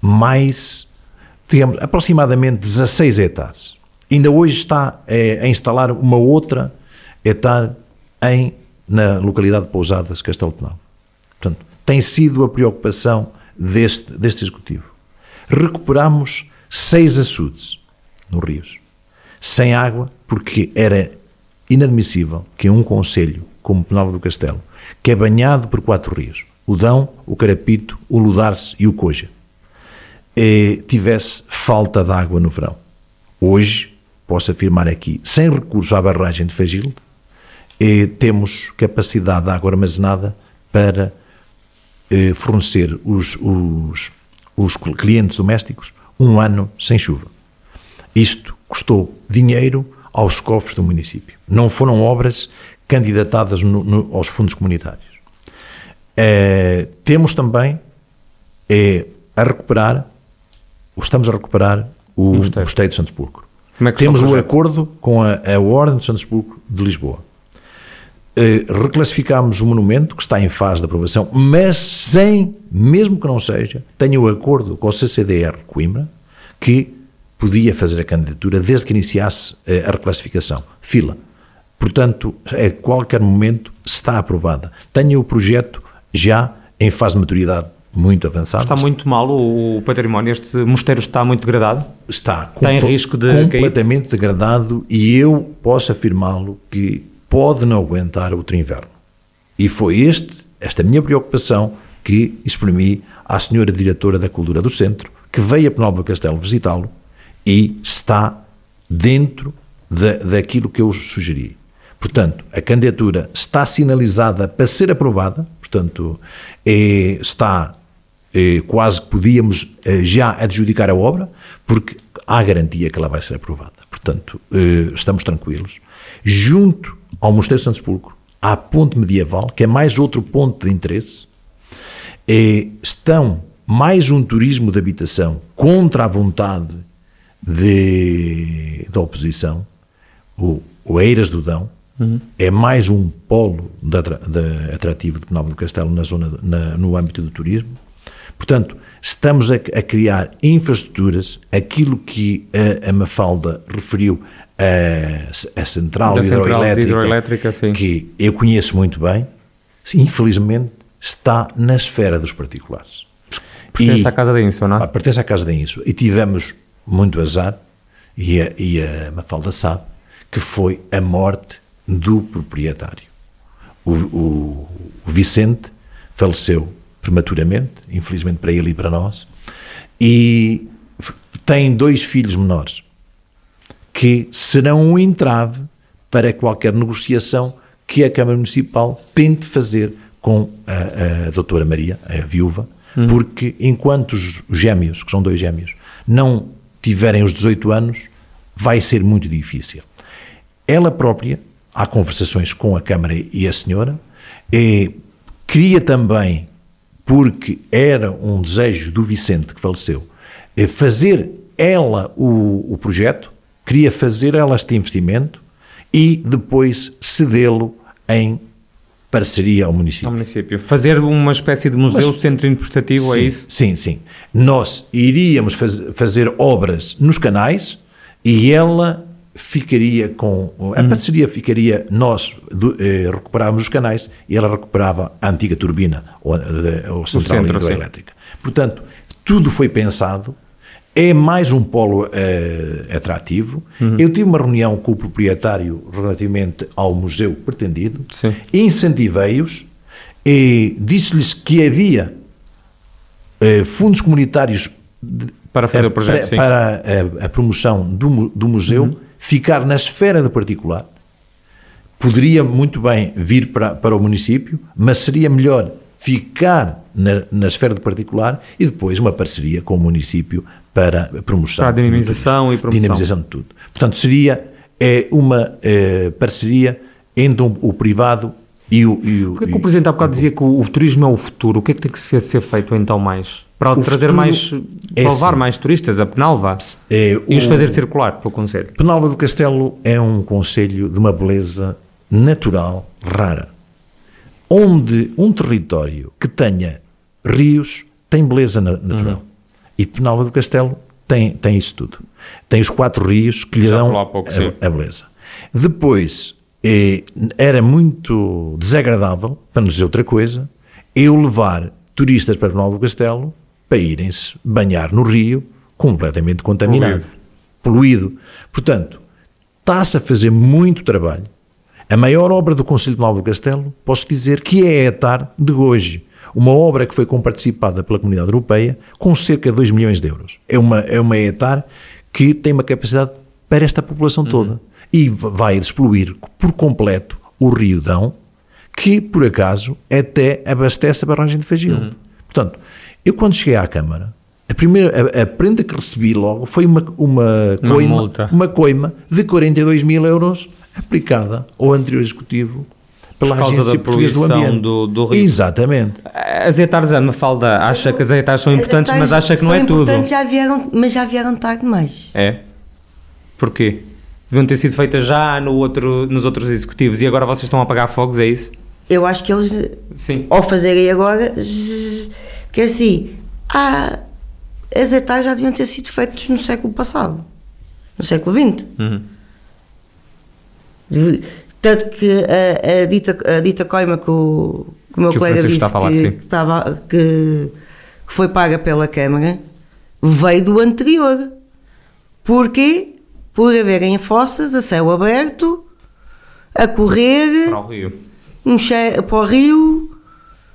mais, digamos, aproximadamente 16 hectares. Ainda hoje está a instalar uma outra hectare em na localidade de Pousadas, Castelo de Penal. Portanto, tem sido a preocupação deste, deste Executivo. Recuperamos seis açudes nos rios, sem água, porque era inadmissível que um conselho como Penal do Castelo, que é banhado por quatro rios, o Dão, o Carapito, o Ludarce e o Coja, eh, tivesse falta de água no verão. Hoje, posso afirmar aqui, sem recurso à barragem de Fagilde, eh, temos capacidade de água armazenada para eh, fornecer os, os, os clientes domésticos um ano sem chuva. Isto custou dinheiro aos cofres do município. Não foram obras candidatadas no, no, aos fundos comunitários. Eh, temos também eh, a recuperar, estamos a recuperar o, o Estado de Santos Burgo. É temos o acordo com a, a Ordem de Santos Burgo de Lisboa. Eh, reclassificámos o monumento, que está em fase de aprovação, mas sem, mesmo que não seja, tenha o acordo com o CCDR Coimbra, que podia fazer a candidatura desde que iniciasse eh, a reclassificação. Fila. Portanto, a qualquer momento está aprovada. Tenha o projeto já em fase de maturidade muito avançada. Está muito mal o património, este mosteiro está muito degradado? Está. Tem risco de completamente cair? degradado e eu posso afirmá-lo que pode não aguentar outro inverno. E foi este, esta minha preocupação que exprimi à senhora diretora da Cultura do Centro, que veio a Penalva Castelo visitá-lo e está dentro da, daquilo que eu sugeri. Portanto, a candidatura está sinalizada para ser aprovada, portanto, é, está eh, quase que podíamos eh, já adjudicar a obra, porque há garantia que ela vai ser aprovada. Portanto, eh, estamos tranquilos. Junto ao Mosteiro de Santo Sepulcro, há a ponte medieval, que é mais outro ponto de interesse, eh, estão mais um turismo de habitação contra a vontade de, da oposição, o, o Eiras do Dão, uhum. é mais um polo de, de atrativo de Nova do Castelo na zona, na, no âmbito do turismo. Portanto, estamos a, a, criar infraestruturas, aquilo que a, a Mafalda referiu, a, a central, hidroelétrica, hidroelétrica que eu conheço muito bem, infelizmente está na esfera dos particulares. Pertence e, à Casa da Inso, não é? Pertence à Casa da Inso. E tivemos muito azar, e a, e a Mafalda sabe, que foi a morte do proprietário. O, o, o Vicente faleceu prematuramente, infelizmente para ele e para nós, e tem dois filhos menores que serão um entrave para qualquer negociação que a Câmara Municipal tente fazer com a, a doutora Maria, a viúva, hum. porque enquanto os gêmeos, que são dois gêmeos, não tiverem os 18 anos, vai ser muito difícil. Ela própria, há conversações com a Câmara e a senhora, e queria também, porque era um desejo do Vicente que faleceu, fazer ela o, o projeto, queria fazer ela este investimento e depois cedê-lo em parceria ao município. Ao município. Fazer uma espécie de museu, Mas, centro interpretativo, é sim, é isso? Sim, sim. Nós iríamos faz, fazer obras nos canais e ela ficaria com. A uhum. parceria ficaria, nós do, eh, recuperávamos os canais e ela recuperava a antiga turbina ou, de, ou central hidroelétrica. Portanto, tudo foi pensado é mais um polo uh, atrativo. Uhum. Eu tive uma reunião com o proprietário relativamente ao museu pretendido, incentivei-os e disse-lhes que havia uh, fundos comunitários de, para fazer uh, o projeto, para, para a, a, promoção do, do museu uhum. ficar na esfera do particular. Poderia muito bem vir para, para o município, mas seria melhor ficar na, na esfera do particular e depois uma parceria com o município para a promoção. Para a dinamização e promoção. Dinamização de tudo. Portanto, seria é, uma é, parceria entre um, o privado e o. E o, que, que o Presidente há bocado dizia que o, o, turismo é o futuro? O que é que tem que ser feito então mais? Para o trazer mais. É para levar mais turistas a Penalva é, e os fazer circular pelo Conselho? Penalva do Castelo é um Conselho de uma beleza natural rara. Onde um território que tenha rios tem beleza natural. Uhum. E Penalva do Castelo tem, tem isso tudo. Tem os quatro rios que lhe Já dão pouco, a, a, beleza. Depois, eh, era muito desagradável, para nos dizer outra coisa, eu levar turistas para Penalva do Castelo para irem-se banhar no rio completamente contaminado, poluído. poluído. Portanto, está-se a fazer muito trabalho. A maior obra do Conselho de Penalva do Castelo, posso dizer que é a etar de hoje uma obra que foi comparticipada pela Comunidade Europeia com cerca de 2 milhões de euros. É uma, é uma etar que tem uma capacidade para esta população uhum. toda. Uhum. E vai despoluir por completo o Rio Dão, que, por acaso, até abastece a barragem de Fagil. Uhum. Portanto, eu quando cheguei à Câmara, a primeira a, a prenda que recebi logo foi uma, uma, uma coima, multa. uma coima de 42 mil euros aplicada ao anterior executivo pela Por causa Agência da poluição do, do rio. Exatamente. As hectares, a Mafalda acha que as hectares são importantes, mas acha que não é tudo. Já vieram, mas já vieram tarde demais. É? Porquê? Deviam ter sido feitas já no outro, nos outros executivos e agora vocês estão a apagar fogos, é isso? Eu acho que eles, Sim. ao fazerem agora, que assim, há, as hectares já deviam ter sido feitas no século passado, no século XX. Uhum. Tanto que a, a, dita, a dita coima que o, que o meu que colega disse falar, que, que, estava, que, que foi paga pela Câmara veio do anterior. Porquê? Por haverem fossas a céu aberto, a correr para o rio, um che, para o rio,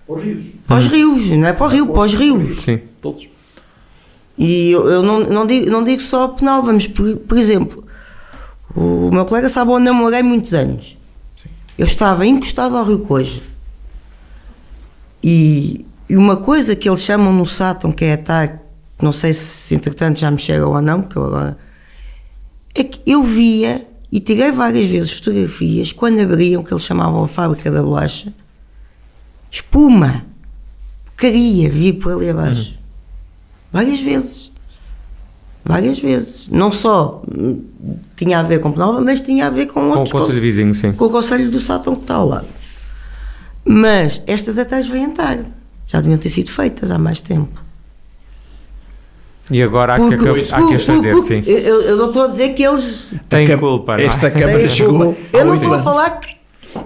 para os rios, para os rios, não é para o rio, para os rios. Sim, todos. E eu, eu não, não, digo, não digo só penal, vamos, por, por exemplo, o meu colega sabe onde namorei muitos anos. Eu estava encostado ao Rio Coja. E E uma coisa que eles chamam no Sátão, que é ataque, não sei se entretanto já me chega ou não, porque eu agora. É que eu via e tirei várias vezes fotografias quando abriam, que eles chamavam a fábrica da bolacha, espuma, caria, via por ali abaixo. Várias vezes. Várias vezes. Não só hum, tinha a ver com Penalva, mas tinha a ver com Com o outros Conselho conce- Vizinho, sim. com o Conselho do Sátão que está ao lado. Mas estas atalhos vêm tarde. Já deviam ter sido feitas há mais tempo. E agora há que, acab- há que as fazer, porque sim. Eu, eu não estou a dizer que eles Tem A Cam- culpa, não é? Esta Câmara chegou. Eu não estou a falar que.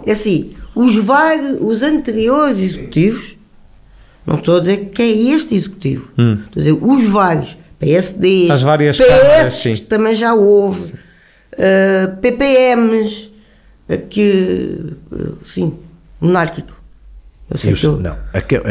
É assim, os, vários, os anteriores executivos, não estou a dizer que é este executivo. Estou a dizer os vários. PSDs, Hum. As várias PS, câmaras, sim. que também já houve, eh, PPMs, eh, que. sim, monárquico. Eu sei Eu que eu- não,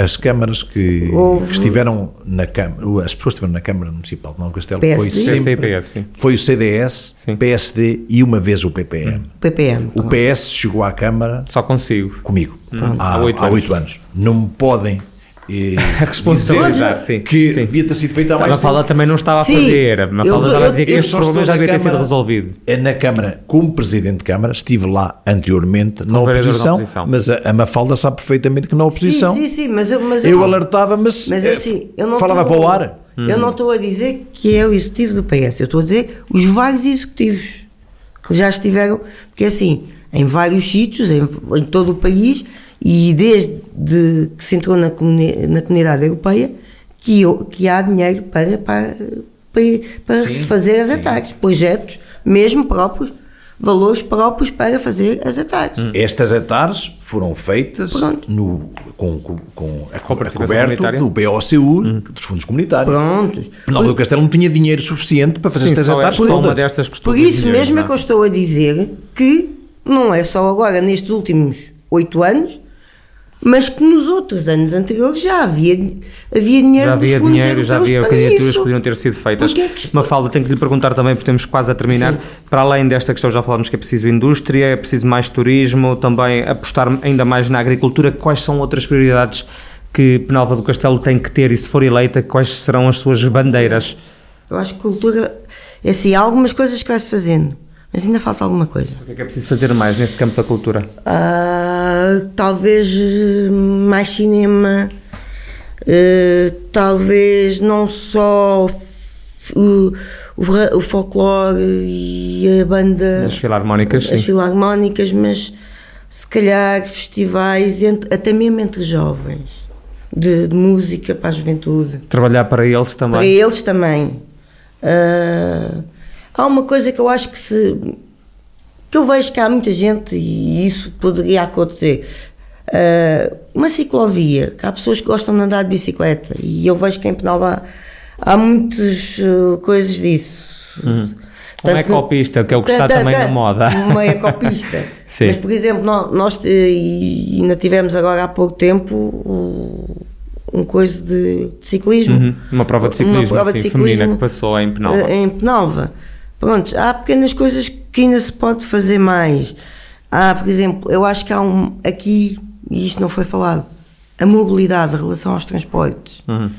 as câmaras que, Houve- que estiveram na Câmara, as pessoas que estiveram na Câmara Municipal de Nova Castelo foi PSD? sempre PS, sim. foi o CDS, Sim. PSD e uma vez o PPM. PPM. O. PS chegou à Câmara Só consigo. comigo há, Há oito há anos. oito anos. Não me podem [laughs] eh, Responsabilizar, sim. que sim. devia ter sido feito há A mais Mafalda tempo. também não estava a Sim. fazer. A Mafalda Eu- estava a eu- dizer que Eu este problema já devia ter sido resolvido. É na Câmara como Presidente de Câmara, estive lá anteriormente na oposição, oposição. mas a, a Mafalda sabe perfeitamente que na oposição Sim, sim, sim, mas eu, mas eu não- alertava, mas, Mas eh, assim, eu não falava estou- para o ar. Eu não estou a dizer que é o executivo do PS, eu estou a dizer os vários executivos que já estiveram, porque assim, em vários sítios, em, em todo o país, e desde de que se entrou na, comuni- na comunidade europeia, que, eu- que há dinheiro para, para, para, para Sim, se fazer as sim. ataques, projetos mesmo próprios, valores próprios para fazer as ataques. Estas atares foram feitas Pronto. no, com, com, com a, Com a comunitária? do BOCU, dos fundos comunitários. Prontos. Penal do Castelo não tinha dinheiro suficiente para fazer Sim, estas é atares uma destas custou Por 10 isso mesmo é que eu estou a dizer que não é só agora nestes últimos oito anos, mas que nos outros anos anteriores já havia, havia dinheiro Já havia dinheiro, já havia candidaturas isso. que podiam ter sido feitas. É que- Mafalda, tenho que lhe perguntar também, porque temos quase a terminar. Sim. Para além desta questão, já falámos que é preciso indústria, é preciso mais turismo, também apostar ainda mais na agricultura. Quais são outras prioridades que Penalva do Castelo tem que ter e, se for eleita, quais serão as suas bandeiras? Eu acho que cultura, é assim, há algumas coisas que vai-se fazendo, mas ainda falta alguma coisa. O que é que é preciso fazer mais nesse campo da cultura? Ah, talvez eh, mais cinema, eh, talvez não só o, o, o folclore e a banda, As filarmónicas, as sim. filarmónicas, mas se calhar festivais, entre- até mesmo entre jovens, de, de música para a juventude. Trabalhar para eles também. Para eles também. Ah, há uma coisa que eu acho que se. Que eu vejo que há muita gente e isso poderia acontecer. Ah, uma ciclovia, que há pessoas que gostam de andar de bicicleta e eu vejo que em Penalva há, há muitas ah, coisas disso. Uma Tanto- ecopista, que é o que está Tá, tá, também na moda. Uma ecopista. [laughs] Sim. Mas, por exemplo, nó- nós, e ainda tivemos agora há pouco tempo o- um coisa de, de ciclismo. Uhum, Uma prova de ciclismo, Uma prova de sim, ciclismo, feminina que passou em Penalva. Em Penalva. Pronto, há pequenas coisas que ainda se pode fazer mais. Há, por exemplo, eu acho que há um aqui, e isto não foi falado, a mobilidade em relação aos transportes. Uhum.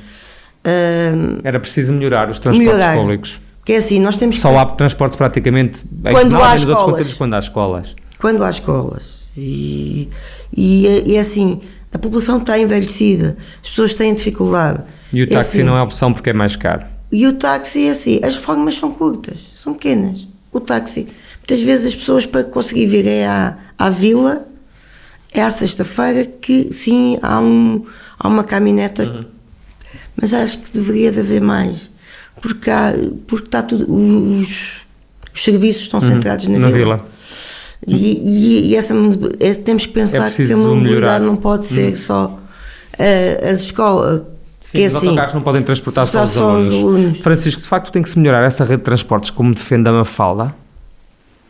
Ah, Era preciso melhorar os transportes melhorar. públicos. Que é assim, nós temos que Só há transportes praticamente Quando há escolas. quando há escolas. quando há escolas. E, e, é- e é assim, a população está envelhecida, as pessoas têm dificuldade. E o É táxi assim, não é opção porque é mais caro. E o táxi é assim, as reformas são curtas, são pequenas. O táxi, muitas vezes as pessoas para conseguir vir é à, à vila, é à sexta-feira que sim, há, um, há uma caminhoneta, Uhum. mas acho que deveria de haver mais, porque, há, porque está tudo, os, os serviços estão centrados na, Uhum. Na vila. vila. E, e- e essa, é- temos que pensar que preciso a mobilidade melhorar. Uhum. não pode ser só eh, as escolas, Sim, que é os assim, autocarros não podem transportar só, os, só os alunos. alunos. Francisco, de facto tem que se melhorar essa rede de transportes como defende a Mafalda.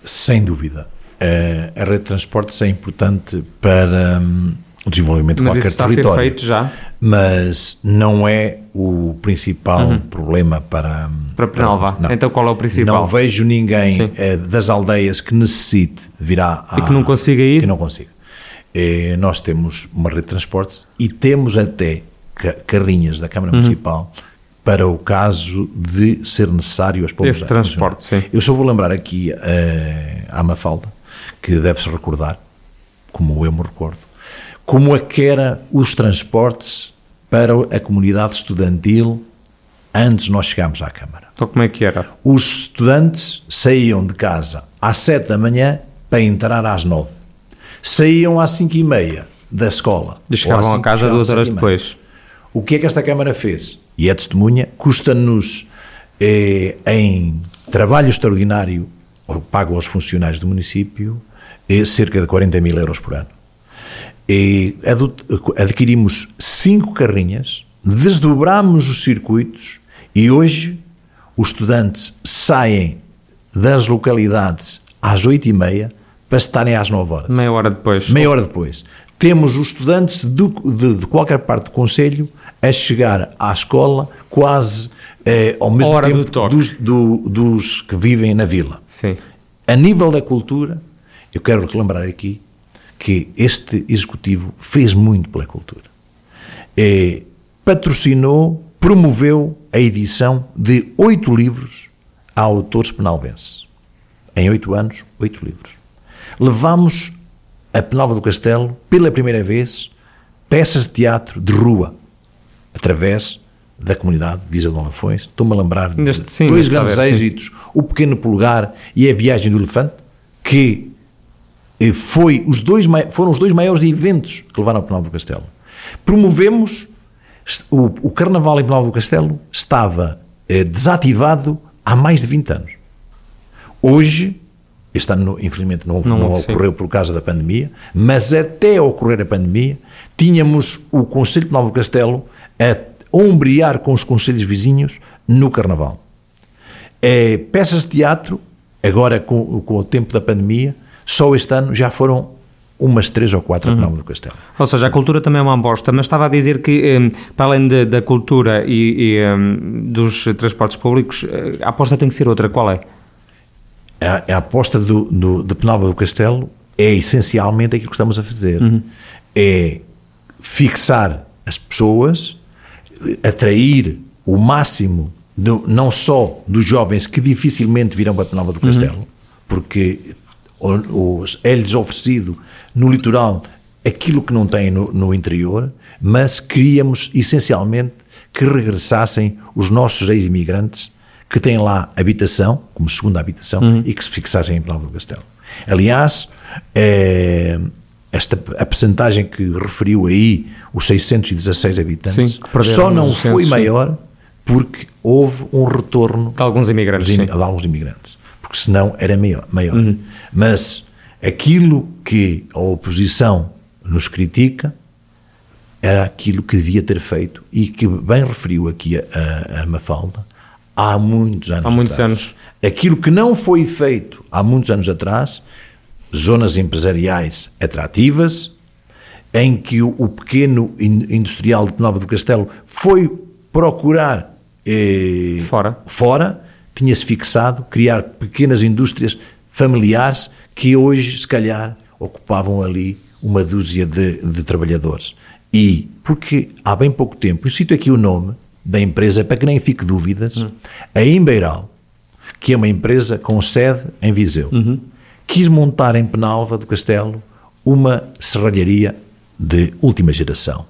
Sem dúvida. Eh, a rede de transportes é importante para hum, o desenvolvimento de Mas isso qualquer está a ser território. feito já. Mas não é o principal problema para, Uhum. Para Penalva. Então qual é o principal? Não vejo ninguém Sim. eh, das aldeias que necessite vir à, E que não consiga ir? Que não consiga. Eh, nós temos uma rede de transportes e temos até carrinhas da Câmara uhum. Municipal para o caso de ser necessário as pombas. Esse transporte, sim. Eu só vou lembrar aqui uh, à Mafalda, que deve-se recordar, como eu me recordo, como é que era os transportes para a comunidade estudantil antes nós chegarmos à Câmara. Então como é que era? Os estudantes saíam de casa às sete da manhã para entrar às nove. Saíam às cinco e meia da escola. E chegavam a casa duas horas depois. O que é que esta Câmara fez? E é testemunha, custa-nos eh, em trabalho extraordinário, pago aos funcionários do município, eh, cerca de 40 mil euros por ano. E adquirimos cinco carrinhas, desdobramos os circuitos e hoje os estudantes saem das localidades às oito e meia para estarem às nove horas. Meia hora depois. Meia hora depois. Temos os estudantes de, de, de qualquer parte do Conselho a chegar à escola quase eh, ao mesmo hora tempo do dos, do, dos que vivem na vila. Sim. A nível da cultura, eu quero relembrar aqui que este executivo fez muito pela cultura. É, patrocinou, promoveu a edição de oito livros a autores penalvenses. Em oito anos, oito livros. Levamos a Penalva do Castelo, pela primeira vez, peças de teatro de rua, através da comunidade Visa de Lafões. Estou-me a lembrar de sim, dois grandes êxitos, sim. O Pequeno Pulgar e A Viagem do Elefante, que foi os dois, foram os dois maiores eventos que levaram ao Penal do Castelo. Promovemos o, o Carnaval em Penal do Castelo estava eh, desativado há mais de 20 anos. Hoje, este ano infelizmente não, não, não ocorreu por causa da pandemia, mas até ocorrer a pandemia, tínhamos o Conselho de Penal do Castelo a ombrear com os conselhos vizinhos no Carnaval. É, peças de teatro, agora com, com o tempo da pandemia, só este ano já foram umas três ou quatro uhum. Penalva do Castelo. Ou seja, a cultura também é uma aposta, mas estava a dizer que, um, para além de, da cultura e, e um, dos transportes públicos, eh, a aposta tem que ser outra. Qual é? A, a aposta do, do, de Penalva do Castelo é essencialmente aquilo que estamos a fazer. Uhum. É fixar as pessoas, atrair o máximo, do, não só dos jovens que dificilmente virão para Penalva do uhum. Castelo, uhum. porque é-lhes oferecido no litoral aquilo que não tem no, no interior, mas queríamos essencialmente que regressassem os nossos ex-imigrantes que têm lá habitação, como segunda habitação, uhum. e que se fixassem em Penalva do Castelo. Aliás, é, esta, a percentagem que referiu aí, os 616 habitantes, Sim, só não foi maior porque houve um retorno de alguns imigrantes. De, de alguns imigrantes porque senão era maior. maior. Uhum. Mas aquilo que a oposição nos critica era aquilo que devia ter feito e que bem referiu aqui a, a Mafalda há muitos anos há muitos atrás. anos aquilo que não foi feito há muitos anos atrás zonas empresariais atrativas em que o, pequeno industrial de Nova do Castelo foi procurar eh, fora, fora tinha-se fixado criar pequenas indústrias familiares que hoje, se calhar, ocupavam ali uma dúzia de, de trabalhadores. E porque há bem pouco tempo, eu cito aqui o nome da empresa para que nem fique dúvidas, uhum. a Imbeiral, que é uma empresa com sede em Viseu, uhum. Quis montar em Penalva do Castelo uma serralharia de última geração.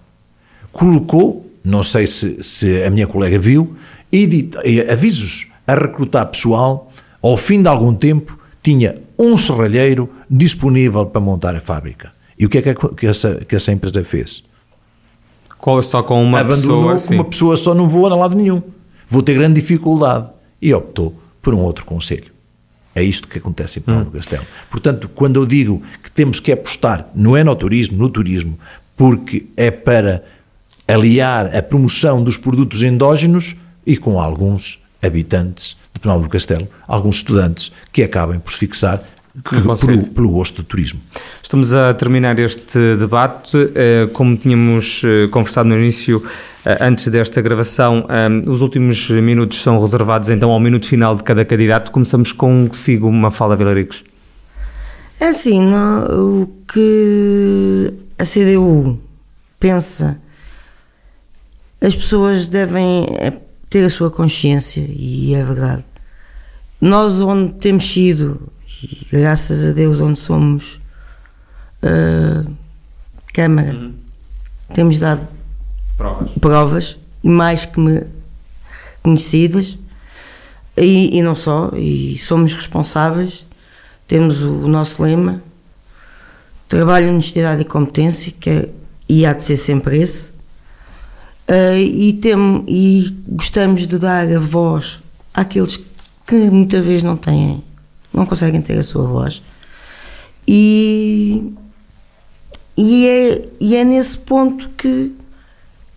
Colocou, não sei se, se a minha colega viu, edita, avisos a recrutar pessoal, ao fim de algum tempo, tinha um serralheiro disponível para montar a fábrica. E o que é que essa, que essa empresa fez? Só com uma Abandonou pessoa? uma pessoa só, não vou a lado nenhum. Vou ter grande dificuldade. E optou por um outro conselho. É isto que acontece em Paulo hum. Castelo. Portanto, quando eu digo que temos que apostar, não é no turismo, no turismo, porque é para aliar a promoção dos produtos endógenos e com alguns habitantes de Penal do Castelo, alguns estudantes que acabem por se fixar pelo, pelo, gosto do turismo. Estamos a terminar este debate. Eh, como tínhamos eh, conversado no início, eh, antes desta gravação, os últimos minutos são reservados então ao minuto final de cada candidato. Começamos consigo, uma fala, Vilaricos. É assim, não, o que a CDU pensa as pessoas devem eh, ter a sua consciência, e é verdade. Nós, onde temos sido, graças a Deus, onde somos uh, Câmara, uhum. temos dado provas, provas mais que me conhecidas, e, e não só, e somos responsáveis, temos o, o nosso lema, trabalho, honestidade e competência, que é, e há de ser sempre esse, uh, e, tem, e gostamos de dar a voz àqueles que muitas vezes não têm, não conseguem ter a sua voz. E, e, é, e é nesse ponto que,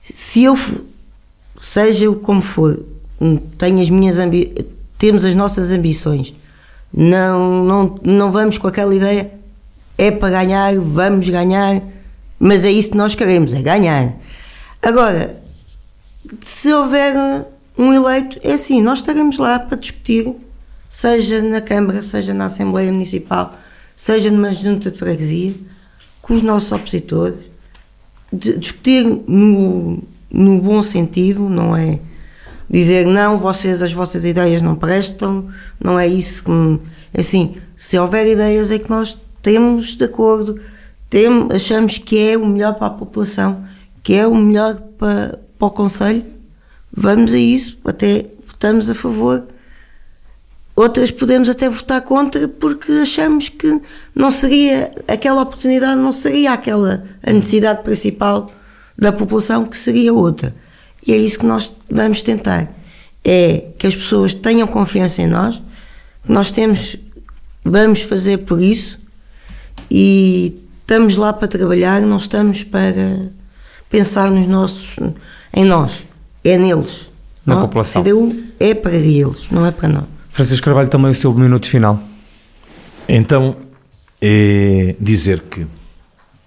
se eu, seja como for, tenho as minhas temos as nossas ambições, não, não, não vamos com aquela ideia, é para ganhar, vamos ganhar, mas é isso que nós queremos, é ganhar. Agora, se houver um eleito, é assim, nós estaremos lá para discutir, seja na Câmara, seja na Assembleia Municipal, seja numa junta de freguesia, com os nossos opositores, discutir no, no bom sentido, não é dizer não, vocês, as vossas ideias não prestam, não é isso que. É assim, se houver ideias é que nós temos de acordo, temos, achamos que é o melhor para a população, que é o melhor para, para o Conselho, vamos a isso, até votamos a favor. Outras podemos até votar contra porque achamos que não seria aquela oportunidade, não seria aquela a necessidade principal da população, que seria outra. E é isso que nós vamos tentar. É que as pessoas tenham confiança em nós, nós temos, vamos fazer por isso e estamos lá para trabalhar, não estamos para pensar nos nossos, em nós, é neles. Na não? população. CDU é para eles, não é para nós. Francisco Carvalho, também o seu minuto final. Então, é dizer que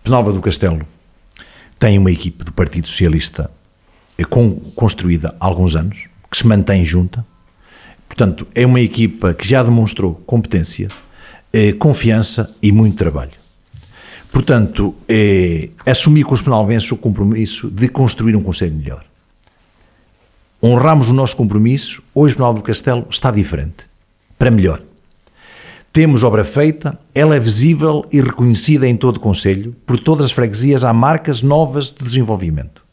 Penalva do Castelo tem uma equipe do Partido Socialista é construída há alguns anos, que se mantém junta. Portanto, é uma equipa que já demonstrou competência, é, confiança e muito trabalho. Portanto, é, assumir com os penalvenses o compromisso de construir um Conselho melhor. Honramos o nosso compromisso, hoje Penal do Castelo está diferente, para melhor. Temos obra feita, ela é visível e reconhecida em todo o Conselho, por todas as freguesias há marcas novas de desenvolvimento.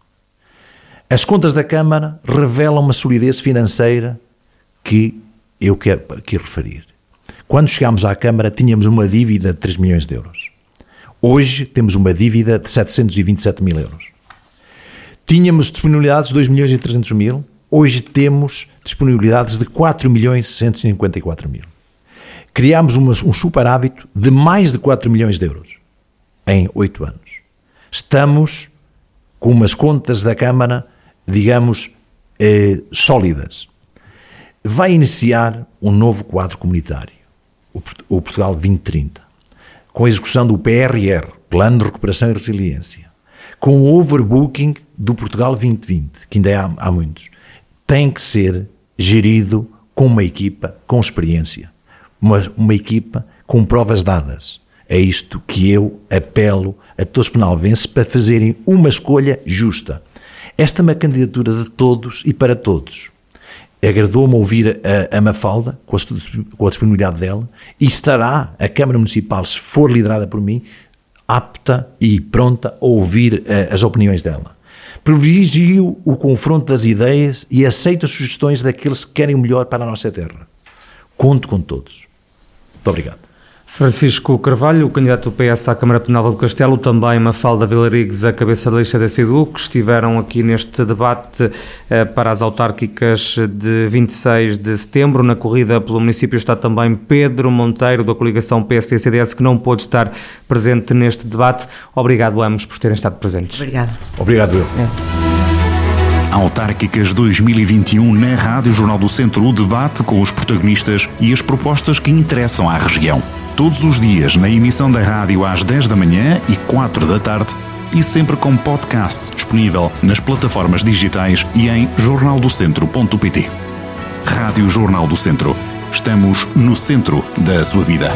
As contas da Câmara revelam uma solidez financeira que eu quero aqui referir. Quando chegámos à Câmara, tínhamos uma dívida de 3 milhões de euros. Hoje temos uma dívida de 727 mil euros. Tínhamos disponibilidades de 2 milhões e 300 mil, hoje temos disponibilidades de 4 milhões e 654 mil. Criámos um superávit de mais de 4 milhões de euros em 8 anos. Estamos com umas contas da Câmara digamos, eh, sólidas. Vai iniciar um novo quadro comunitário, o Portugal 2030, com a execução do PRR, Plano de Recuperação e Resiliência, com o overbooking do Portugal 2020, que ainda há, há muitos, tem que ser gerido com uma equipa com experiência, uma, equipa com provas dadas. É isto que eu apelo a todos os penalvenses para fazerem uma escolha justa. Esta é uma candidatura de todos e para todos. Agradou-me ouvir a, a Mafalda, com a, com a disponibilidade dela, e estará a Câmara Municipal, se for liderada por mim, apta e pronta a ouvir uh, as opiniões dela. Privilegio o confronto das ideias e aceito as sugestões daqueles que querem o melhor para a nossa terra. Conto com todos. Muito obrigado. Francisco Carvalho, o candidato do PS à Câmara Penal do Castelo, também Mafalda Vilarigues, a cabeça da lista da CDU, que estiveram aqui neste debate eh, para as autárquicas de 26 de setembro. Na corrida pelo município está também Pedro Monteiro, da coligação PSD-CDS, que não pôde estar presente neste debate. Obrigado a ambos por terem estado presentes. Obrigado. Obrigado eu. É. Autárquicas 2021 na Rádio Jornal do Centro, o debate com os protagonistas e as propostas que interessam à região todos os dias na emissão da rádio às 10 da manhã e 4 da tarde e sempre com podcast disponível nas plataformas digitais e em jornaldocentro.pt. Rádio Jornal do Centro. Estamos no centro da sua vida.